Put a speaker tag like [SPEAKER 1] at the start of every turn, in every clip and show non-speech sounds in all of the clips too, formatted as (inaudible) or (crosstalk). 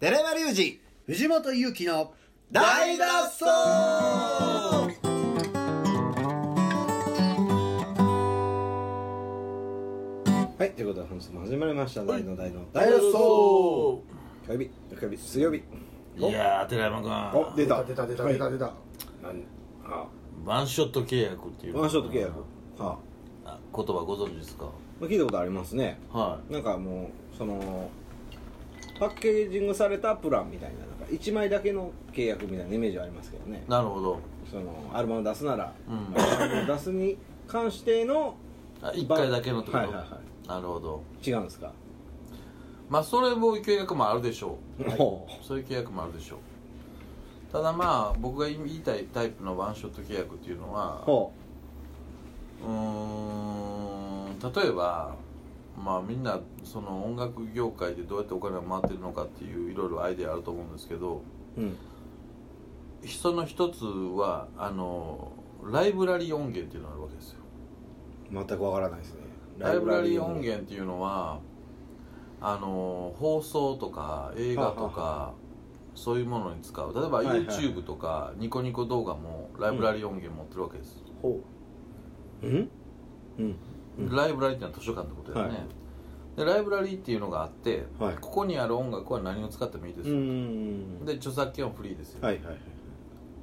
[SPEAKER 1] 寺山隆二
[SPEAKER 2] 藤本勇樹の
[SPEAKER 1] 大脱走。はいということで本日も始まりました大の大の大脱走。火曜日火曜日水曜日。
[SPEAKER 3] いやー寺山君
[SPEAKER 1] お出た。
[SPEAKER 2] 出た出た
[SPEAKER 1] はい
[SPEAKER 2] 出た出た。
[SPEAKER 1] なんあ。
[SPEAKER 3] ワンショット契約っていう。
[SPEAKER 1] ワンショット契約。は
[SPEAKER 3] あ。言葉ご存知ですか？
[SPEAKER 1] あ聞いたことありますね。
[SPEAKER 3] は
[SPEAKER 1] なんかもうそのパッケージングされたプランみたいななんか1枚だけの契約みたいなイメージはありますけどね。
[SPEAKER 3] いなるほど。
[SPEAKER 1] そのアルバム出すなら、
[SPEAKER 3] うん。
[SPEAKER 1] アルバム出すに関しての
[SPEAKER 3] あ1回だけのってこと、
[SPEAKER 1] はいはいは
[SPEAKER 3] なるほど。
[SPEAKER 1] 違うんですか？
[SPEAKER 3] まあそれも契約もあるでしょ
[SPEAKER 1] ほ
[SPEAKER 3] うそういう契約もあるでしょう。ただまあ僕が言いたいタイプのワンショット契約っていうのは
[SPEAKER 1] ほ
[SPEAKER 3] うーん例えばまあみんなその音楽業界でどうやってお金が回ってるのかっていういろいろアイデアあると思うんですけど
[SPEAKER 1] ううん。
[SPEAKER 3] その一つはあのライブラリー音源っていうのがあるわけですよ。
[SPEAKER 1] 全くわからないですね。
[SPEAKER 3] ライブラリー音源っていうのはあの放送とか映画と
[SPEAKER 1] は
[SPEAKER 3] かそういうものに使う。例えば YouTube とかニコニコ動画もライブラリー音源持ってるわけです、
[SPEAKER 1] ほう。うんうん？うん
[SPEAKER 3] ライブラリーっていうのは図書館ってことだよね、
[SPEAKER 1] はい。
[SPEAKER 3] でライブラリーっていうのがあって、
[SPEAKER 1] はい。
[SPEAKER 3] ここにある音楽は何を使ってもいいです
[SPEAKER 1] う
[SPEAKER 3] よ、
[SPEAKER 1] ん。
[SPEAKER 3] で著作権はフリーですよ、
[SPEAKER 1] はいはいはい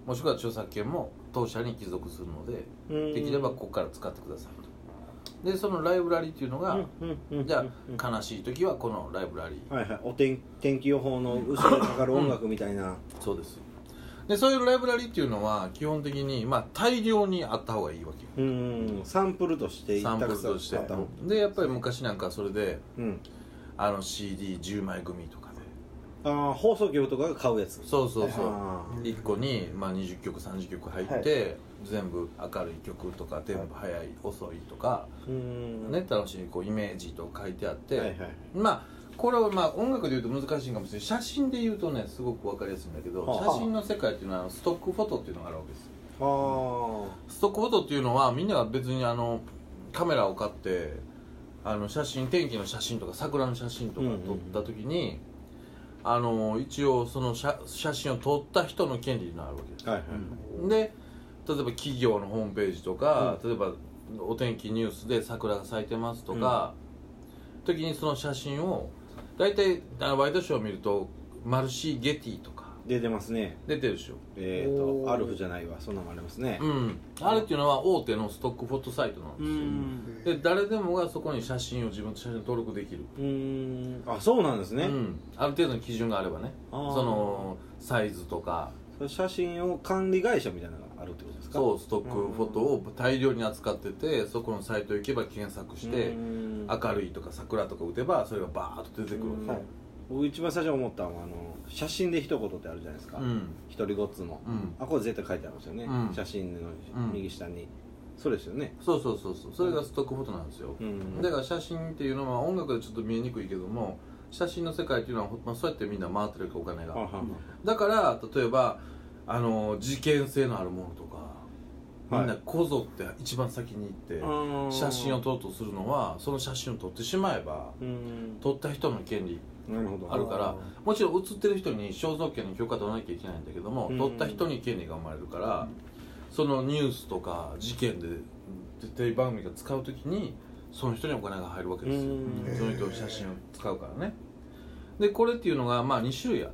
[SPEAKER 3] もしくは著作権も当社に帰属するので
[SPEAKER 1] うん。
[SPEAKER 3] できればここから使ってくださいと。でそのライブラリーっていうのが、
[SPEAKER 1] うんうんうん
[SPEAKER 3] じゃあ悲しい時はこのライブラリー。
[SPEAKER 1] はいはい。お天天気予報の後ろにかかる音楽みたいな。
[SPEAKER 3] そうですでそういうライブラリーっていうのは基本的に、まあ、大量にあった方がいいわけよ。
[SPEAKER 1] うんサンプルとして
[SPEAKER 3] サンプルとして。でやっぱり昔なんかそれで
[SPEAKER 1] うん。
[SPEAKER 3] あの CD10 枚組とかで。
[SPEAKER 1] ああ放送局とかが買うやつ。
[SPEAKER 3] そうそうそう。
[SPEAKER 1] あ
[SPEAKER 3] 1個に、まあ、20曲30曲入って、全部明るい曲とかテンポ速い、遅いとか、ね、楽しいこうイメージと書いてあって、
[SPEAKER 1] はいはい。
[SPEAKER 3] まあこれはまあ音楽で言うと難しいかもしれない。写真で言うとねすごく分かりやすいんだけど
[SPEAKER 1] はあ。
[SPEAKER 3] 写真の世界っていうのはストックフォトっていうのがあるわけです。よ
[SPEAKER 1] あ
[SPEAKER 3] ストックフォトっていうのはみんなが別にあのカメラを買ってあの写真天気の写真とか桜の写真とか撮った時に、あの一応その写写真を撮った人の権利があるわけです。
[SPEAKER 1] あはいはい。
[SPEAKER 3] で例えば企業のホームページとか、例えばお天気ニュースで桜が咲いてますとか、時にその写真を大体あのワイドショーを見るとマルシー・ゲティとか。
[SPEAKER 1] 出てますね。
[SPEAKER 3] 出てるでしょ。
[SPEAKER 1] えっ、
[SPEAKER 2] おー。
[SPEAKER 1] とアルフじゃないわ。そんなのもありますね。
[SPEAKER 3] うん。あれっていうのは大手のストックフォトサイトなんですよ。で誰でもがそこに写真を自分の写真を登録できる、
[SPEAKER 1] うん。あそうなんですね、
[SPEAKER 3] うん、ある程度の基準があればね。そのサイズとか。
[SPEAKER 1] 写真を管理会社みたいなのがあるってことですか？
[SPEAKER 3] そうストックフォトを大量に扱っててそこのサイト行けば検索して
[SPEAKER 1] うん。
[SPEAKER 3] 明るいとか桜とか打てばそれがバーッと出てくるわけ。
[SPEAKER 1] はい。僕一番最初思ったのはあの写真で一言ってあるじゃないですか、
[SPEAKER 3] うん。
[SPEAKER 1] 一人ごっつの、
[SPEAKER 3] うん。
[SPEAKER 1] あこれ絶対書いてあるんですよね、
[SPEAKER 3] うん。
[SPEAKER 1] 写真の
[SPEAKER 3] うん。
[SPEAKER 1] 右下に、そうですよね。
[SPEAKER 3] そうそうそうそう。それがストックフォトなんですよ、
[SPEAKER 1] うん。
[SPEAKER 3] だから写真っていうのは音楽でちょっと見えにくいけども写真の世界っていうのは、まあ、そうやってみんな回ってるからお金が。だから例えばあの事件性のあるものとかみんな
[SPEAKER 1] はい
[SPEAKER 3] こぞって一番先に行って写真を撮ろうとするのはその写真を撮ってしまえば
[SPEAKER 1] うん。
[SPEAKER 3] 撮った人の権利あるから
[SPEAKER 2] あ
[SPEAKER 3] もちろん写ってる人に肖像権の許可取らなきゃいけないんだけども
[SPEAKER 1] うん。
[SPEAKER 3] 撮った人に権利が生まれるからそのニュースとか事件でテレビ番組が使う時にその人にお金が入るわけですよ。
[SPEAKER 1] うん。
[SPEAKER 3] その人の写真を使うからね。でこれっていうのがまあ2種類ある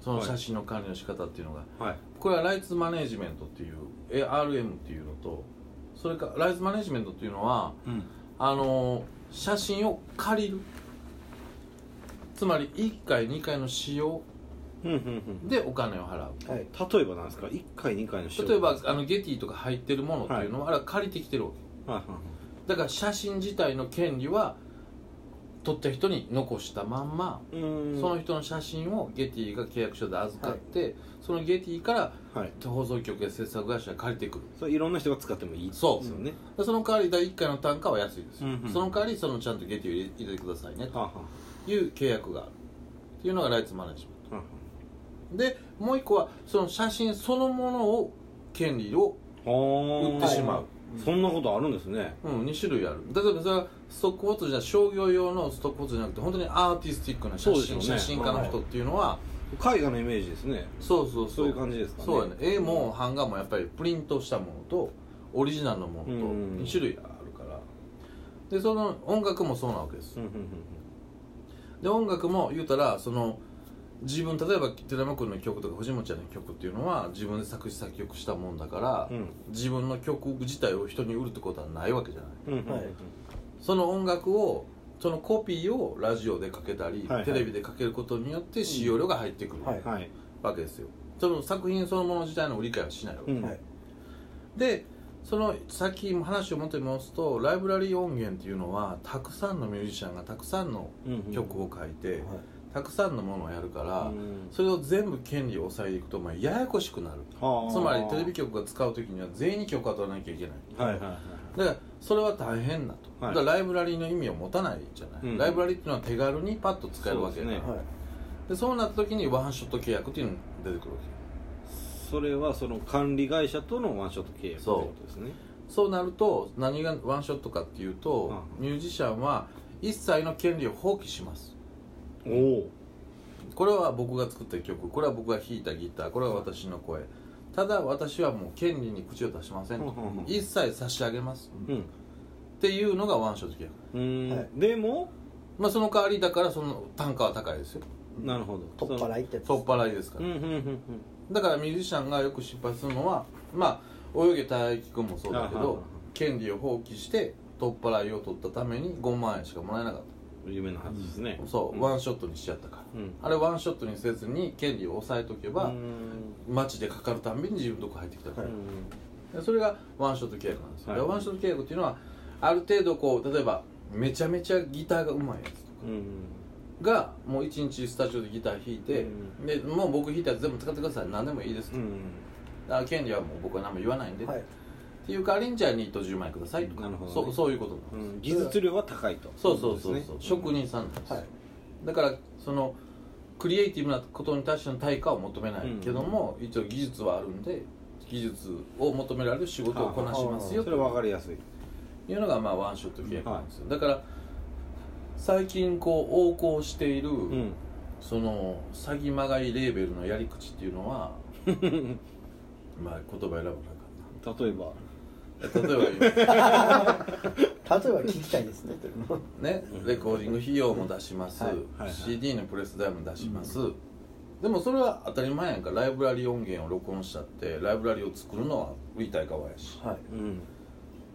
[SPEAKER 3] その写真の管理の仕方っていうのが、
[SPEAKER 1] はい。
[SPEAKER 3] これはライツマネジメントっていうえ RM っていうのとそれからライツマネジメントっていうのは
[SPEAKER 1] うん。
[SPEAKER 3] あの写真を借りる。つまり1回2回の使用でお金を払う
[SPEAKER 2] はい。
[SPEAKER 1] うん例えばなんですか？1回2回の使用。
[SPEAKER 3] 例えばあのゲティとか入ってるものっていうのは、あれは借りてきてるわけ。
[SPEAKER 1] はいはいはい。
[SPEAKER 3] だから写真自体の権利は撮った人に残したまんま、
[SPEAKER 1] うん。
[SPEAKER 3] その人の写真をゲティが契約書で預かって、そのゲティから
[SPEAKER 1] はい。
[SPEAKER 3] 放送局や制作会社が借りてくる。
[SPEAKER 1] それいろんな人が使ってもいい
[SPEAKER 3] そう
[SPEAKER 1] ですよね。
[SPEAKER 3] でその代わり第1回の単価は安いです。よ、
[SPEAKER 1] うんうん。
[SPEAKER 3] その代わりそのちゃんとゲティを入れてくださいねという契約があるっていうのがライツマネジメント。でもう一個はその写真そのものを権利を売ってしまう、
[SPEAKER 1] そんなことあるんですね。
[SPEAKER 3] うん、2種類ある。例えばそれはストックフォトじゃ商業用のストックフォトじゃなくて本当にアーティスティックな写真,、
[SPEAKER 1] ね。
[SPEAKER 3] 写真家の人っていうのは、
[SPEAKER 1] 絵画のイメージですね。
[SPEAKER 3] そうそうそう。
[SPEAKER 1] そういう感じですかね。
[SPEAKER 3] そうやね。絵も版画もやっぱりプリントしたものとオリジナルのものと
[SPEAKER 1] うん。
[SPEAKER 3] 2種類あるから。でその音楽もそうなわけです。で音楽も言うたらその自分例えば寺山君の曲とか藤本ちゃんの曲っていうのは自分で作詞作曲したもんだから、
[SPEAKER 1] うん。
[SPEAKER 3] 自分の曲自体を人に売るってことはないわけじゃない。
[SPEAKER 1] うんうん。
[SPEAKER 2] はい
[SPEAKER 3] その音楽をそのコピーをラジオでかけたり、
[SPEAKER 1] はいはい。
[SPEAKER 3] テレビでかけることによって使用料が入ってくる
[SPEAKER 2] はい
[SPEAKER 1] はい。
[SPEAKER 3] わけですよ。その作品そのもの自体の売り買いはしないわけ、
[SPEAKER 1] うん。
[SPEAKER 2] はい。
[SPEAKER 3] でそのさっき話を持って戻すとライブラリー音源っていうのはたくさんのミュージシャンがたくさんの曲を書いて、たくさんのものをやるから、
[SPEAKER 1] うん。
[SPEAKER 3] それを全部権利を抑えていくとまあややこしくなる。
[SPEAKER 1] はあ。
[SPEAKER 3] つまりテレビ局が使う時には全員に許可を取らなきゃいけない。
[SPEAKER 1] はいはいはい。
[SPEAKER 3] だからそれは大変だと、
[SPEAKER 1] はい。
[SPEAKER 3] だライブラリーの意味を持たないじゃない、
[SPEAKER 1] うん。
[SPEAKER 3] ライブラリーっていうのは手軽にパッと使えるわけ
[SPEAKER 1] ね
[SPEAKER 2] はい。
[SPEAKER 3] でそうなった時にワンショット契約っていうのが出てくるわけ。
[SPEAKER 1] それはその管理会社とのワンショット契約ってことですね。
[SPEAKER 3] そう。なると何がワンショットかっていうと、
[SPEAKER 1] うん。
[SPEAKER 3] ミュージシャンは一切の権利を放棄します。
[SPEAKER 1] おお
[SPEAKER 3] これは僕が作った曲。これは僕が弾いたギター。これは私の声。ただ私はもう権利に口を出しませんと。
[SPEAKER 1] ん。
[SPEAKER 3] 一切差し上げます。
[SPEAKER 1] うん
[SPEAKER 3] っていうのがワンショット契約。
[SPEAKER 1] うん。
[SPEAKER 2] はい。
[SPEAKER 1] でも？
[SPEAKER 3] まあその代わりだからその単価は高いですよ。
[SPEAKER 1] なるほど。
[SPEAKER 2] 取っ払いってやつ。
[SPEAKER 3] 取っ払いですから。
[SPEAKER 1] うんうんうんうん。
[SPEAKER 3] だからミュージシャンがよく失敗するのはまあ泳げ大輝くんもそうだけ
[SPEAKER 1] あはは
[SPEAKER 3] ど権利を放棄して取っ払いを取ったために5万円しかもらえなかっ
[SPEAKER 1] 夢のはずですね。
[SPEAKER 3] たそう、
[SPEAKER 1] ん。
[SPEAKER 3] ワンショットにしちゃったから。
[SPEAKER 1] うん。
[SPEAKER 3] あれワンショットにせずに権利を抑えとけば、
[SPEAKER 1] うん。
[SPEAKER 3] 街でかかるたんびに自分のとこ入ってきたから、
[SPEAKER 1] う
[SPEAKER 3] でそれがワンショット契約なんですよ、
[SPEAKER 1] はい。
[SPEAKER 3] でワンショット契約っていうのはある程度こう例えばめちゃめちゃギターがうまいやつとか。
[SPEAKER 1] んうん。
[SPEAKER 3] がもう一日スタジオでギター弾いて、
[SPEAKER 1] うん
[SPEAKER 3] でもう僕弾いたやつ全部使ってください。何でもいいですと、
[SPEAKER 1] うん
[SPEAKER 3] だから権利はもう僕は何も言わないんで、
[SPEAKER 2] はい。
[SPEAKER 3] っていう代わりにじゃあ2と10万円くださいとか。
[SPEAKER 1] ね。
[SPEAKER 3] そうそういうことなんです、
[SPEAKER 1] うん。技術量は高いと。
[SPEAKER 3] そうそうそうそう、
[SPEAKER 1] ね。
[SPEAKER 3] 職人さんなんです、
[SPEAKER 2] はい。
[SPEAKER 3] だからそのクリエイティブなことに対しての対価を求めないけども、一応技術はあるんで技術を求められる仕事をこなしますよと。
[SPEAKER 1] それ分かりやすい
[SPEAKER 3] いうのがまあワンショット契約なんですよ、だから最近こう横行している、
[SPEAKER 1] うん。
[SPEAKER 3] その詐欺まがいレーベルのやり口っていうのは (laughs) まあ言葉選ばなかっ
[SPEAKER 1] 例えば。
[SPEAKER 3] た例えば (laughs)
[SPEAKER 2] 例えば聞きたいですね
[SPEAKER 3] ね、レコーディング費用も出します、
[SPEAKER 2] はい
[SPEAKER 1] はい
[SPEAKER 3] CD のプレス代も出します、でもそれは当たり前やんか。ライブラリー音源を録音したってライブラリーを作るのは売りたい側やし。
[SPEAKER 2] はい。
[SPEAKER 1] うん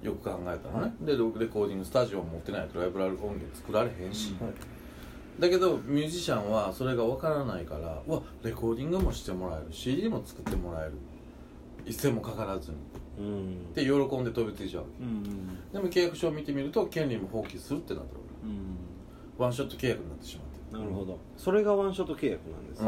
[SPEAKER 3] よく考えたらね、でレコーディングスタジオも持ってないとライブラリー音源作られへんし、
[SPEAKER 2] はい。
[SPEAKER 3] だけどミュージシャンはそれが分からないからうわレコーディングもしてもらえる。CD も作ってもらえる。一銭もかからずに。
[SPEAKER 1] うん。
[SPEAKER 3] で喜んで飛びついちゃうわ
[SPEAKER 1] うん。
[SPEAKER 3] けでも契約書を見てみると権利も放棄するってなってるわ
[SPEAKER 1] うん。
[SPEAKER 3] けワンショット契約になってしまって。る
[SPEAKER 1] なるほど。それがワンショット契約なんです
[SPEAKER 3] う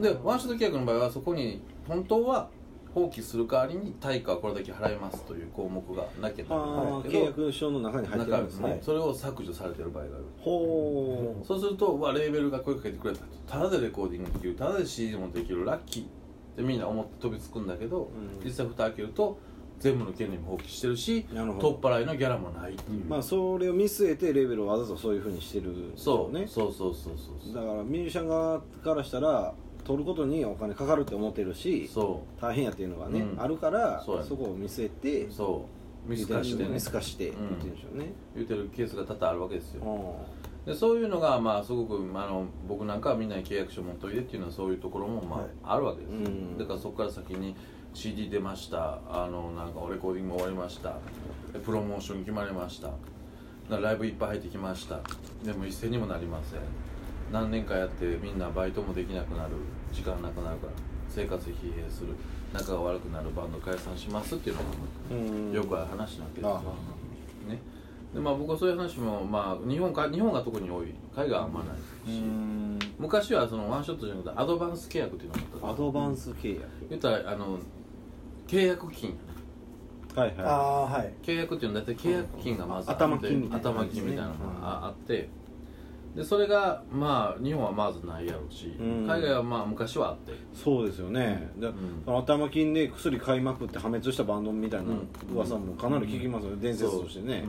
[SPEAKER 3] ん。でワンショット契約の場合はそこに本当は放棄する代わりに対価はこれだけ払いますという項目がなきゃなないけど
[SPEAKER 1] 契約書の中に入ってるんです
[SPEAKER 3] 中身
[SPEAKER 1] ね
[SPEAKER 3] それを削除されてる場合がある。
[SPEAKER 1] ほう。
[SPEAKER 3] そうするとうわレーベルが声かけてくれたとただでレコーディングできるただで CD もできるラッキーってみんな思って飛びつくんだけど、
[SPEAKER 1] うん。
[SPEAKER 3] 実際蓋開けると全部の権利も放棄してるし取っ払いのギャラもないっていう、
[SPEAKER 1] まあそれを見据えてレベルをわざとそういうふうにしてるんでしょ
[SPEAKER 3] そう
[SPEAKER 1] ね
[SPEAKER 3] そうそうそうそう。
[SPEAKER 1] だからミュージシャン側からしたら取ることにお金かかるって思ってるし
[SPEAKER 3] そ
[SPEAKER 1] 大変やっていうのがね、
[SPEAKER 3] うん。
[SPEAKER 1] あるから
[SPEAKER 3] そうやね。
[SPEAKER 1] そこを見据えて
[SPEAKER 3] うそう。見透かしてね。
[SPEAKER 1] 見透かして言ってるんでしょうね、
[SPEAKER 3] 言ってるケースが多々あるわけですよ。
[SPEAKER 1] あ
[SPEAKER 3] でそういうのがまあすごくあの僕なんかはみんなに契約書持っといてっていうのはそういうところもまあ、あるわけですよ、
[SPEAKER 1] うん。
[SPEAKER 3] だからそこから先に CD 出ました。あのなんかレコーディング終わりました。でプロモーション決まりました。なライブいっぱい入ってきました。でも一銭にもなりません何年かやってみんなバイトもできなくなる時間なくなるから生活費疲弊する仲が悪くなるバンド解散しますっていうのが
[SPEAKER 1] うん。
[SPEAKER 3] よくある話なわけですね。でまあ、僕はそういう話も、まあ、日本か日本が特に多い。海外はあんまないし、
[SPEAKER 1] うん。
[SPEAKER 3] 昔はそのワンショットじゃなくてアドバンス契約っていうのがあった
[SPEAKER 1] アドバンス契約。
[SPEAKER 3] 言ったらあの契約金。やね
[SPEAKER 1] はい。
[SPEAKER 2] あ
[SPEAKER 1] は
[SPEAKER 2] あはい。
[SPEAKER 3] 契約っていうのは大体契約金がまずあって
[SPEAKER 1] 頭金みたいな
[SPEAKER 3] 頭
[SPEAKER 1] 感じですね。
[SPEAKER 3] 金みたいなのがああってでそれがまあ日本はまずないやろうし、
[SPEAKER 1] うん。
[SPEAKER 3] 海外はまあ昔はあって。
[SPEAKER 1] そうですよね、で
[SPEAKER 3] ん。
[SPEAKER 1] その頭金で薬買いまくって破滅したバンドみたいな
[SPEAKER 3] うん。
[SPEAKER 1] 噂もかなり聞きますよね、伝説としてね。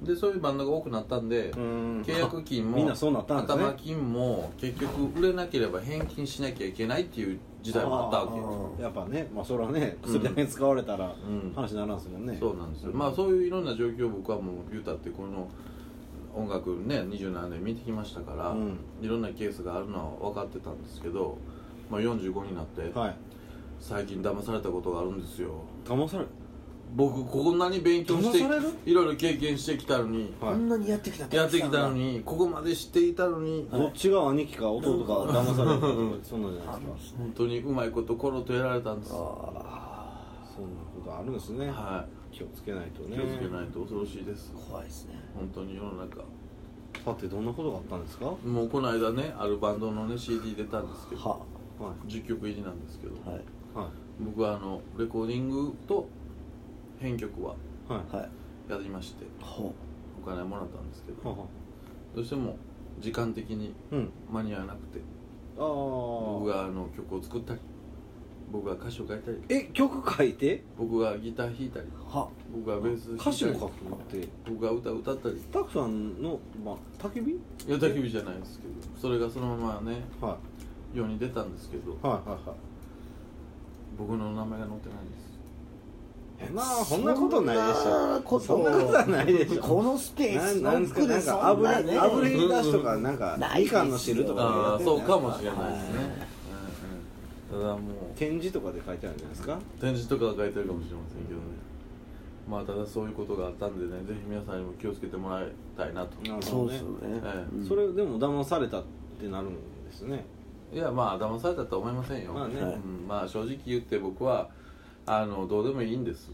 [SPEAKER 3] う。ん。でそういうバンドが多くなったんで、
[SPEAKER 1] うん。
[SPEAKER 3] 契約金も
[SPEAKER 1] みんなそうなったんですね。
[SPEAKER 3] 頭金も結局売れなければ返金しなきゃいけないっていう時代もあったわけよ。
[SPEAKER 1] やっぱねまあそれはね薬だけ使われたら
[SPEAKER 3] うん。
[SPEAKER 1] 話にならんすもんね、
[SPEAKER 3] そうなんですよ、まあそういういろんな状況を僕はもう言うたってこの音楽ね27年見てきましたから、
[SPEAKER 1] うん。
[SPEAKER 3] いろんなケースがあるのは分かってたんですけど、まあ、45になって、
[SPEAKER 1] はい。
[SPEAKER 3] 最近騙されたことがあるんですよ。
[SPEAKER 1] 騙され
[SPEAKER 3] 僕こんなに勉強していろいろ経験してきたのに
[SPEAKER 1] はい。
[SPEAKER 2] こんなにやってきた
[SPEAKER 3] やってきたのにここまで知っていたのに
[SPEAKER 1] どっちが兄貴か弟か騙されるかとかそんなんじゃないですか。(laughs)
[SPEAKER 3] 本当にうまいことコロとやられたんです。
[SPEAKER 2] あ
[SPEAKER 1] そんなことあるんですね、
[SPEAKER 3] は
[SPEAKER 1] 気をつけないと
[SPEAKER 3] い
[SPEAKER 1] ね。
[SPEAKER 3] 気をつけないと恐ろしいです。
[SPEAKER 2] ー怖いですね。
[SPEAKER 3] 本当に世の中。
[SPEAKER 1] さてどんなことがあったんですか？は
[SPEAKER 3] もうこの間ねあるバンドのね CD 出たんですけど
[SPEAKER 2] は
[SPEAKER 1] い。
[SPEAKER 3] 10曲入りなんですけど、
[SPEAKER 2] はい。
[SPEAKER 1] はい。
[SPEAKER 3] 僕はあのレコーディングと編曲は
[SPEAKER 1] はい。
[SPEAKER 2] はい
[SPEAKER 3] やりまして
[SPEAKER 2] ほ
[SPEAKER 3] お金もらったんですけど
[SPEAKER 1] はは
[SPEAKER 3] どうしても時間的に
[SPEAKER 1] うん。
[SPEAKER 3] 間に合わなくて
[SPEAKER 1] ああ
[SPEAKER 3] 僕があの曲を作ったり僕が歌詞を書いたり。
[SPEAKER 1] え曲書いて？
[SPEAKER 3] 僕がギター弾いたり。
[SPEAKER 2] うは。
[SPEAKER 3] 僕がベース弾いたり。
[SPEAKER 1] 歌詞を書くって
[SPEAKER 3] 僕が歌歌ったり。
[SPEAKER 1] スタッフさんの、まあ、焚き火？
[SPEAKER 3] いや焚き火じゃないですけどそれがそのままね
[SPEAKER 1] は
[SPEAKER 3] 世に出たんですけど。
[SPEAKER 1] いはいはいはい。
[SPEAKER 3] 僕の名前が載ってないんです。
[SPEAKER 1] まあそんなことないでしょ。そんなこと。はないでしょ。
[SPEAKER 2] このスペース
[SPEAKER 1] なんなんです。かなんかあぶれあぶれ出しとかなんかみかんの汁とか
[SPEAKER 3] そうかもしれないですね、ただもう
[SPEAKER 1] 展示とかで書いてあるんじゃないですか？
[SPEAKER 3] 展示とかは書いてるかもしれませんけどね。まあただそういうことがあったんでねぜひ皆さんにも気をつけてもらいたいなと。
[SPEAKER 1] なるほどね。
[SPEAKER 2] そうですよね。
[SPEAKER 3] ええ。
[SPEAKER 2] うん。
[SPEAKER 1] それでも騙されたってなるんですね。
[SPEAKER 3] いやまあ騙されたとは思いませんよ、
[SPEAKER 1] まあね。
[SPEAKER 2] はい
[SPEAKER 3] うん、まあ正直言って僕はあのどうでもいいんです。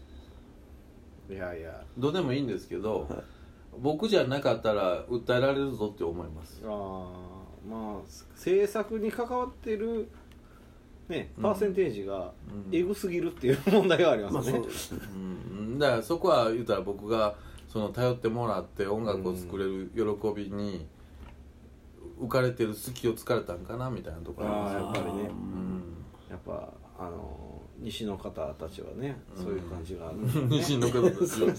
[SPEAKER 1] いやいや。
[SPEAKER 3] どうでもいいんですけど、
[SPEAKER 2] はい。
[SPEAKER 3] 僕じゃなかったら訴えられるぞって思います。
[SPEAKER 1] あーまあ制作に関わってるねパーセンテージが
[SPEAKER 3] うん。
[SPEAKER 1] エグすぎるっていう問題があります
[SPEAKER 2] まあ
[SPEAKER 1] ね、
[SPEAKER 2] そう
[SPEAKER 3] だからそこは言うたら僕がその頼ってもらって音楽を作れる喜びに浮かれてる隙を突かれたんかなみたいなところあります
[SPEAKER 1] やっぱりね。
[SPEAKER 3] うん。
[SPEAKER 1] やっぱあの西の方たちはね、
[SPEAKER 3] うん
[SPEAKER 1] そういう感じがあるんですよね。(laughs)
[SPEAKER 3] 西の方ですよ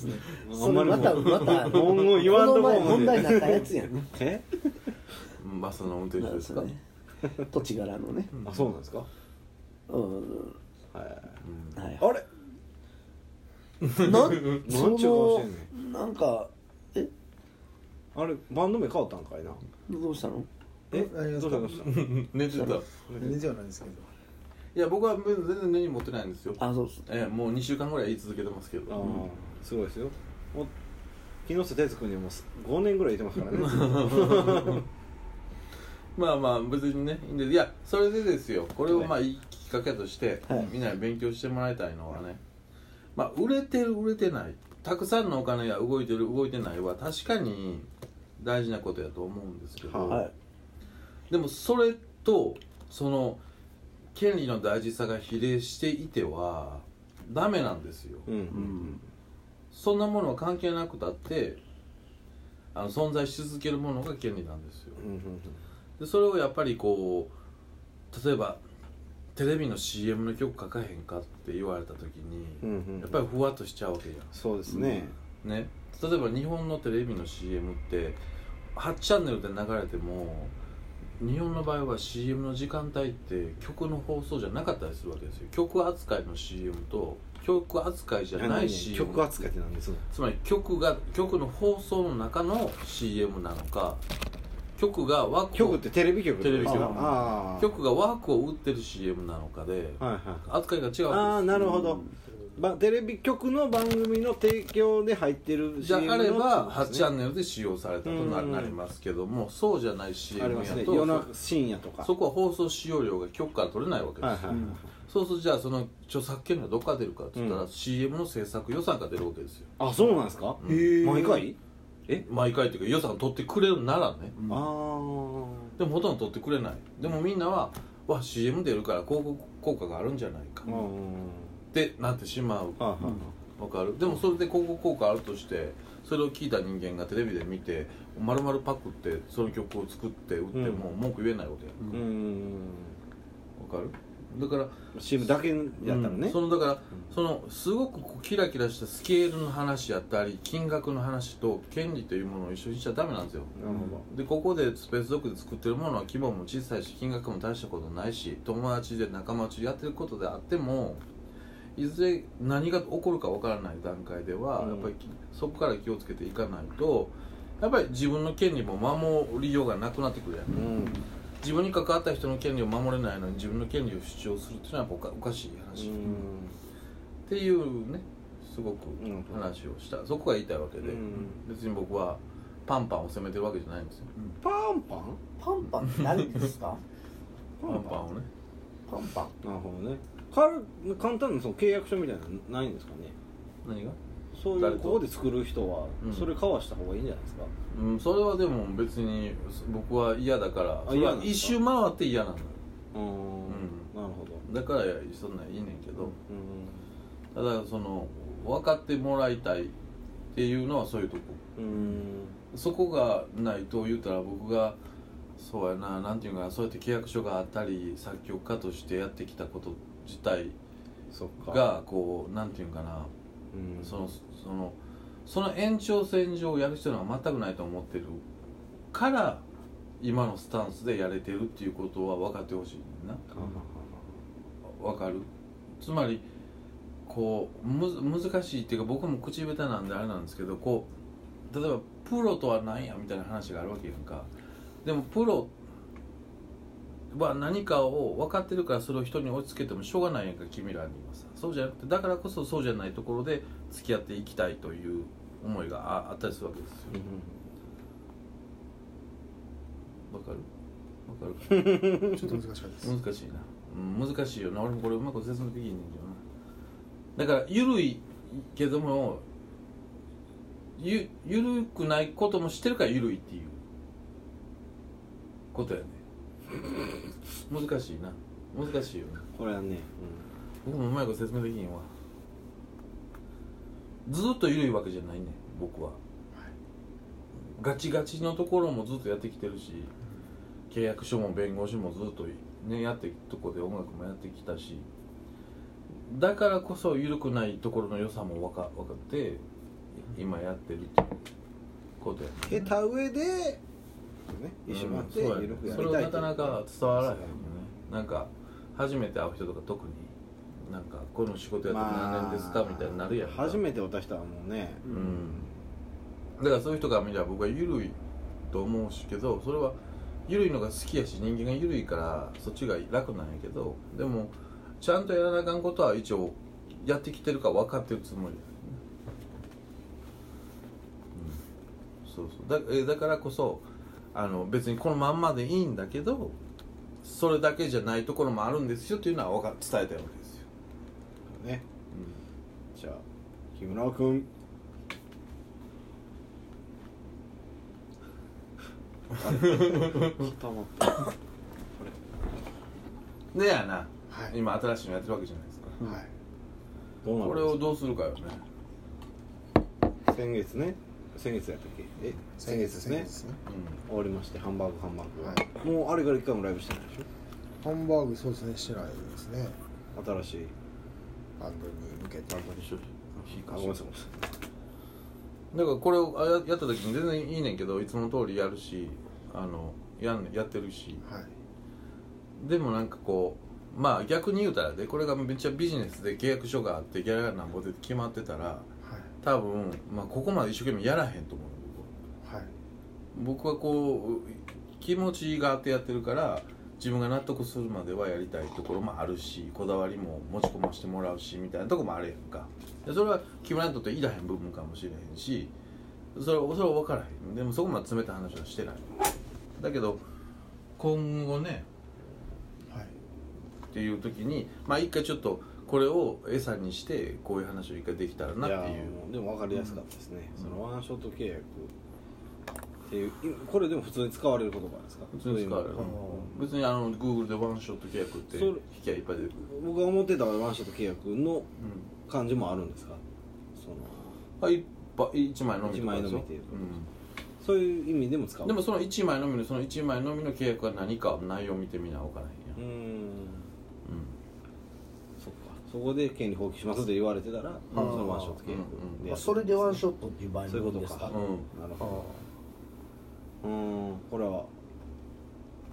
[SPEAKER 2] それまたまた
[SPEAKER 1] 文言言わんとこ
[SPEAKER 2] 問題になったやつやん。
[SPEAKER 1] え？
[SPEAKER 3] バスの運転手ですか、
[SPEAKER 2] ね。土地柄のね。
[SPEAKER 1] あそうなんですか？
[SPEAKER 2] うん
[SPEAKER 1] はい
[SPEAKER 3] うん。
[SPEAKER 2] はい。
[SPEAKER 1] あれ？
[SPEAKER 2] なん？(laughs)
[SPEAKER 1] なんちゅう顔してんね
[SPEAKER 2] そのなんかえ？
[SPEAKER 1] あれバンド名変わったんかいな？
[SPEAKER 2] どうしたの？
[SPEAKER 1] え？どうしたどうした？(laughs)
[SPEAKER 3] 寝てた。い
[SPEAKER 4] 全然はないですけど。
[SPEAKER 3] や僕は全然根に持ってないんですよ。
[SPEAKER 2] あそうっす
[SPEAKER 3] ええもう2週間ぐらい言い続けてますけど。
[SPEAKER 1] ああすごいですよ。もう木下哲君にも5年ぐらいいてますからね (laughs)
[SPEAKER 3] まあまあ別にねいいんでいやそれでですよ。これを
[SPEAKER 1] はい。
[SPEAKER 3] まあいいきっかけとして、
[SPEAKER 2] はい。
[SPEAKER 3] みんなに勉強してもらいたいのはねまあ売れてる売れてない。たくさんのお金が動いてる動いてないは確かに大事なことやと思うんですけど、
[SPEAKER 1] は
[SPEAKER 2] はい。
[SPEAKER 3] でもそれとその権利の大事さが比例していてはダメなんですよ。
[SPEAKER 1] うん。う
[SPEAKER 2] うん。ん
[SPEAKER 3] そんなものは関係なくたってあの存在し続けるものが権利なんですよ。
[SPEAKER 1] うんうん
[SPEAKER 3] でそれをやっぱりこう例えばテレビの CM の曲書かへんかって言われた時に、
[SPEAKER 1] うんうん。
[SPEAKER 3] やっぱりふわっとしちゃうわけじ
[SPEAKER 1] そうですね。
[SPEAKER 3] ゃん。ね。例えば日本のテレビの CM って8チャンネルで流れても日本の場合は CM の時間帯って曲の放送じゃなかったりするわけですよ。曲扱いの CM と曲扱いじゃない
[SPEAKER 1] 何
[SPEAKER 3] CM
[SPEAKER 1] 曲扱いってなんですの
[SPEAKER 3] つまり曲が曲の放送の中の CM なのか曲が枠を
[SPEAKER 1] 曲ってテレビ局
[SPEAKER 3] テレビ局。
[SPEAKER 1] ああ
[SPEAKER 3] 曲が枠を売ってる CM なのかで
[SPEAKER 1] はいはい
[SPEAKER 3] 扱いが違う
[SPEAKER 1] ああ
[SPEAKER 3] わけで
[SPEAKER 1] なるほど、ばテレビ局の番組の提供で入ってる
[SPEAKER 3] すじゃ
[SPEAKER 1] CM
[SPEAKER 3] あれば8チャ
[SPEAKER 1] ン
[SPEAKER 3] ンネルで使用されたとなりますけどもそうじゃない
[SPEAKER 1] あ
[SPEAKER 3] CM やと
[SPEAKER 1] ね。夜中深夜とか。
[SPEAKER 3] そこは放送使用料が曲から取れないわけです、
[SPEAKER 1] はいはい
[SPEAKER 3] そうするとじゃあその著作権がどっから出るかって言ったら、
[SPEAKER 1] うん。
[SPEAKER 3] CM の制作予算が出るわけですよ。
[SPEAKER 1] あそうなんですか、
[SPEAKER 3] うん。
[SPEAKER 1] 毎回？え
[SPEAKER 3] 毎回っていうか予算取ってくれるならね。
[SPEAKER 2] うん。
[SPEAKER 1] ああ
[SPEAKER 3] でもほとんど取ってくれない。でもみんなはわ CM 出るから広告効果があるんじゃないか。
[SPEAKER 1] うん
[SPEAKER 3] ってなってしまう。わかる。でもそれで広告効果あるとしてそれを聞いた人間がテレビで見て丸々パクってその曲を作って売っても文句言えないことや
[SPEAKER 1] うーん。
[SPEAKER 3] わかる？だから
[SPEAKER 1] CM だけやったらね、
[SPEAKER 3] うん。そのだから、そのすごくこうキラキラしたスケールの話やったり金額の話と権利というものを一緒にしちゃダメなんですよ。
[SPEAKER 1] なるほ
[SPEAKER 3] でここでスペースドッグで作ってるものは規模も小さいし金額も大したことないし友達で仲間内でやってることであってもいずれ何が起こるかわからない段階では、
[SPEAKER 1] うん。
[SPEAKER 3] やっぱりそこから気をつけていかないとやっぱり自分の権利も守りようがなくなってくるやん、
[SPEAKER 1] どうん
[SPEAKER 3] 自分に関わった人の権利を守れないのに自分の権利を主張するっていうのはやっぱおかおかしい話、っ
[SPEAKER 1] うん
[SPEAKER 3] ていうねすごく
[SPEAKER 1] うん
[SPEAKER 3] 話をした。そこが言いたいわけで、
[SPEAKER 1] うん。
[SPEAKER 3] 別に僕はパンパンを責めてるわけじゃないんですよ。
[SPEAKER 1] パンパン？
[SPEAKER 2] パンパンって何ですか？
[SPEAKER 3] パンパンをね。
[SPEAKER 2] パンパン。
[SPEAKER 1] なるほどね。かる簡単なその契約書みたいなのないんですかね？
[SPEAKER 3] 何が？
[SPEAKER 1] そういうここで作る人は
[SPEAKER 3] うん。
[SPEAKER 1] それ交わした方がいいんじゃないですか、
[SPEAKER 3] うん、それはでも別に僕は嫌だからそれ一周回って嫌なのよ。
[SPEAKER 1] うーん
[SPEAKER 3] ん。
[SPEAKER 1] なるほど。
[SPEAKER 3] だからそんなんいいねんけど。
[SPEAKER 1] う
[SPEAKER 3] ただその分かってもらいたいっていうのはそういうとこ。
[SPEAKER 1] んうん。
[SPEAKER 3] そこがないと言うたら僕がそうやななんていうかそうやって契約書があったり作曲家としてやってきたこと自体がこうなんていうかな
[SPEAKER 1] うん。
[SPEAKER 3] そのそのその延長線上をやる必要は全くないと思ってるから今のスタンスでやれてるっていうことは分かってほしいな。
[SPEAKER 1] ははは
[SPEAKER 3] 分かる？つまりこうむ難しいっていうか僕も口下手なんであれなんですけどこう例えばプロとは何やみたいな話があるわけやんか。でもプロは何かを分かってるからそれを人に押し付けてもしょうがないやんか君らにはさそうじゃなくてだからこそそうじゃないところで付き合っていきたいという思いがああったりするわけですよ。わかる？わかる。
[SPEAKER 4] ちょっと難しかったです。
[SPEAKER 3] 難しいな、うん、難しいよな。俺もこれうまく説明できんねんけどな。だから緩いけどもゆ緩くないこともしてるから緩いっていう。ことやね。難しいな。難しいよな。
[SPEAKER 1] これはね、
[SPEAKER 3] 僕もうまいこと説明できんわ。ずっと緩いわけじゃないね僕は。ガチガチのところもずっとやってきてるし契約書も弁護士もずっとねやってとこで音楽もやってきたしだからこそ緩くないところの良さも分か分かって今やってるっていうことやね
[SPEAKER 1] うん、経た上で、ね、一緒になって
[SPEAKER 3] うんそうやそれ
[SPEAKER 1] りたい
[SPEAKER 3] をなかなか伝わらへんよね。なんか初めて会う人とか特になんかこの仕事やって何年ですかみたいになるやんか。
[SPEAKER 1] 初めて渡したらもうね、
[SPEAKER 3] うん。だからそういう人が見れば僕は緩いと思うしけどそれは緩いのが好きやし人間が緩いからそっちが楽なんやけどでもちゃんとやらなあかんことは一応やってきてるから分かってるつもりだそうそう。だえだからこそあの別にこのまんまでいいんだけどそれだけじゃないところもあるんですよっていうのは伝えたいわけ
[SPEAKER 1] じゃあ木村君。固まった
[SPEAKER 3] でやな、
[SPEAKER 4] はい。
[SPEAKER 3] 今新しいのやってるわけじゃないですか。
[SPEAKER 4] はい。
[SPEAKER 1] どうなる
[SPEAKER 3] これをどうするかよね。
[SPEAKER 1] 先月ね。先月やったっけ？え？先月ですね。
[SPEAKER 4] 先月ね。
[SPEAKER 1] 終わりましてハンバーグハンバーグ、
[SPEAKER 4] はい。
[SPEAKER 1] もうあれから一回もライブしてないでし
[SPEAKER 4] ハンバーグそうですね。してないですね。
[SPEAKER 1] ょ新しい
[SPEAKER 4] バンドに向けて
[SPEAKER 3] 一緒
[SPEAKER 1] あごめんなさい。ごめんなさい。
[SPEAKER 3] だからこれをあややった時に全然いいねんけどいつも通りやるしあのやんねやってるし。
[SPEAKER 4] はい。
[SPEAKER 3] でもなんかこうまあ逆に言うたらでこれがめっちゃビジネスで契約書があってギャラがなんぼで決まってたら
[SPEAKER 4] はい。
[SPEAKER 3] 多分、まあ、ここまで一生懸命やらへんと思う
[SPEAKER 4] はい
[SPEAKER 3] 僕は。僕はこう気持ちがあってやってるから自分が納得するまではやりたいところもあるしこだわりも持ち込ませてもらうしみたいなとこもあるやんか。でそれは木村にとっていらへん部分かもしれへんしそれはそれは分からへん。でもそこまで詰めた話はしてない。だけど今後ね
[SPEAKER 4] はい。
[SPEAKER 3] っていう時にまあ一回ちょっとこれを餌にしてこういう話を一回できたらなっていう。
[SPEAKER 1] いやもうでも分かりやすかったですね、
[SPEAKER 3] うん。
[SPEAKER 1] そのワンショット契約っていういこれでも普通に使われる言葉ですか？
[SPEAKER 3] 普通に使われる。
[SPEAKER 1] そういう
[SPEAKER 3] 別にあの Google でワンショット契約って引きゃいっぱい出てくる。
[SPEAKER 1] 僕が思ってたワンショット契約の
[SPEAKER 3] うん。
[SPEAKER 1] 感じもあるんですか？その。
[SPEAKER 3] はい1枚のみ
[SPEAKER 1] 枚のみっていう
[SPEAKER 3] うん。
[SPEAKER 1] そういう意味でも使う。
[SPEAKER 3] でもその1枚のみのその1枚のみの契約は何か内容を見てみなおかないん。や、
[SPEAKER 1] うーん。
[SPEAKER 3] うん。
[SPEAKER 1] そっか。そこで権利放棄しますって言われてたら、そのワンショット契約
[SPEAKER 3] うん
[SPEAKER 1] で
[SPEAKER 2] まあ、それでワンショットっていう場合
[SPEAKER 1] そういう
[SPEAKER 2] ですか。
[SPEAKER 3] うん。
[SPEAKER 1] なるほどうーん。これは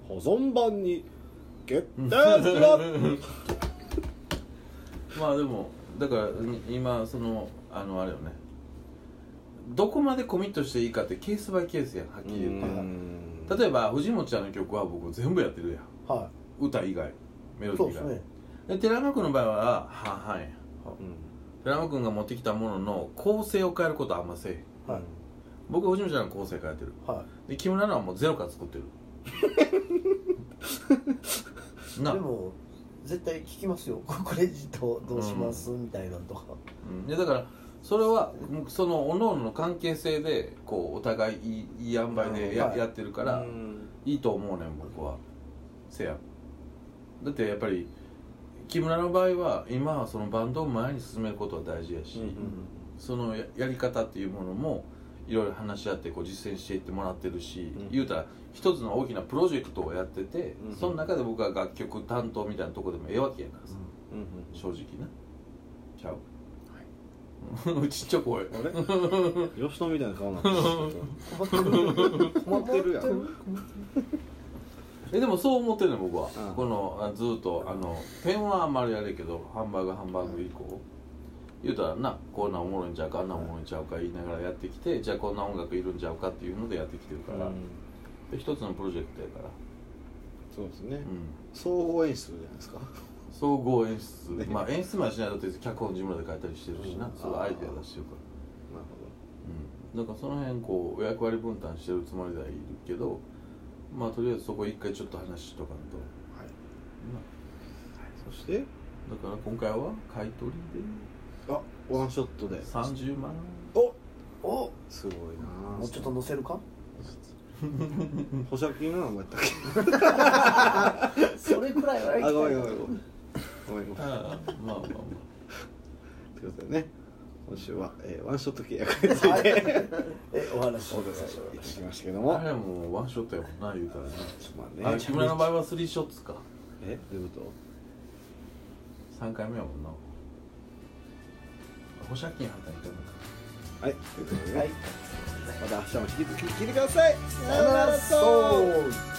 [SPEAKER 1] 保存版に決定する。(laughs)
[SPEAKER 3] まあでもだから今そのあのあれよね。どこまでコミットしていいかってケースバイケースやんはっきり言って。例えば藤本ちゃんの曲は僕全部やってるやん。
[SPEAKER 2] は
[SPEAKER 3] 歌以外。メ
[SPEAKER 2] い
[SPEAKER 3] ロディー以外。
[SPEAKER 2] そうですね。
[SPEAKER 3] で寺山君の場合は半々や
[SPEAKER 1] うん。
[SPEAKER 3] 寺山君が持ってきたものの構成を変えることはあんませえ
[SPEAKER 2] はい
[SPEAKER 3] 僕は藤本ちゃんの構成変えてる
[SPEAKER 2] は
[SPEAKER 3] で木村のはもうゼロから作ってる。(laughs) な
[SPEAKER 2] でも絶対聞きますよ。クレジットどうします、みたいなのとか。
[SPEAKER 3] うん。でだからそれはその各々の関係性でこうお互いいいいい塩梅でや,、
[SPEAKER 2] はい。
[SPEAKER 3] やってるから、いいと思うねん僕は。せやだってやっぱり木村の場合は今はそのバンドを前に進めることは大事やし、
[SPEAKER 1] うん。
[SPEAKER 3] そのややり方っていうものもいろいろ話し合ってこう実践していってもらってるし、
[SPEAKER 1] うん。
[SPEAKER 3] 言うたら一つの大きなプロジェクトをやってて、
[SPEAKER 1] うん。
[SPEAKER 3] その中で僕は楽曲担当みたいなとこでもええわけやからさ、
[SPEAKER 1] うん。
[SPEAKER 3] 正直な。ちゃう、(laughs) うちっちゃこい
[SPEAKER 1] あれ？(laughs) 吉野みたいな顔になってる。
[SPEAKER 2] 困ってる。
[SPEAKER 1] 困ってる。やん (laughs)
[SPEAKER 3] えでもそう思ってるの僕は、
[SPEAKER 1] うん。
[SPEAKER 3] このあずっとあのペンはあんまりあれやけどハンバーグハンバーグ以降、言うたらなこんなんおもろいんちゃうかあんなんおもろいんちゃうか言いながらやってきてじゃあこんな音楽いるんちゃうかっていうのでやってきてるから、
[SPEAKER 1] うん。
[SPEAKER 3] で一つのプロジェクトやから、
[SPEAKER 1] そうですね。
[SPEAKER 3] うん、
[SPEAKER 1] 総合演出じゃないですか？
[SPEAKER 3] 総合演出、
[SPEAKER 1] ね。
[SPEAKER 3] まあ演出までしないと脚本自分らで書いたりしてるしな、
[SPEAKER 1] うん
[SPEAKER 3] それアイデア出してるから。
[SPEAKER 1] なる
[SPEAKER 3] うん、だからその辺こう役割分担してるつもりではいるけどまあとりあえずそこ一回ちょっと話しとかんと、
[SPEAKER 4] はい。
[SPEAKER 3] ま
[SPEAKER 1] ほどそして？
[SPEAKER 3] あだから今回は買い取り
[SPEAKER 1] あワンショットで。
[SPEAKER 3] で30万？
[SPEAKER 1] お
[SPEAKER 2] お
[SPEAKER 1] すごいな。
[SPEAKER 2] もうちょっと乗せるか？
[SPEAKER 1] 保釈金の名前やっ
[SPEAKER 2] それくらいは
[SPEAKER 1] あごめんごめんごめん。ごめんごめん。
[SPEAKER 3] ああまあまあま
[SPEAKER 1] ということでね今週は、えーワンショット契約につい
[SPEAKER 2] はい。
[SPEAKER 1] て
[SPEAKER 2] えお話し
[SPEAKER 1] お伝えしていただきましたけど
[SPEAKER 3] あ
[SPEAKER 1] も。
[SPEAKER 3] あれはもうワンショットやもんな言うたらね。
[SPEAKER 1] まあね。
[SPEAKER 3] あ木村の場合はスリーショッツか。
[SPEAKER 1] えどういうこ
[SPEAKER 3] 3回目やもんな保釈金反対にいか
[SPEAKER 1] とはい。ということでね、
[SPEAKER 2] はい。
[SPEAKER 1] また明日も引き続き聞いてください。
[SPEAKER 2] さよなら。そう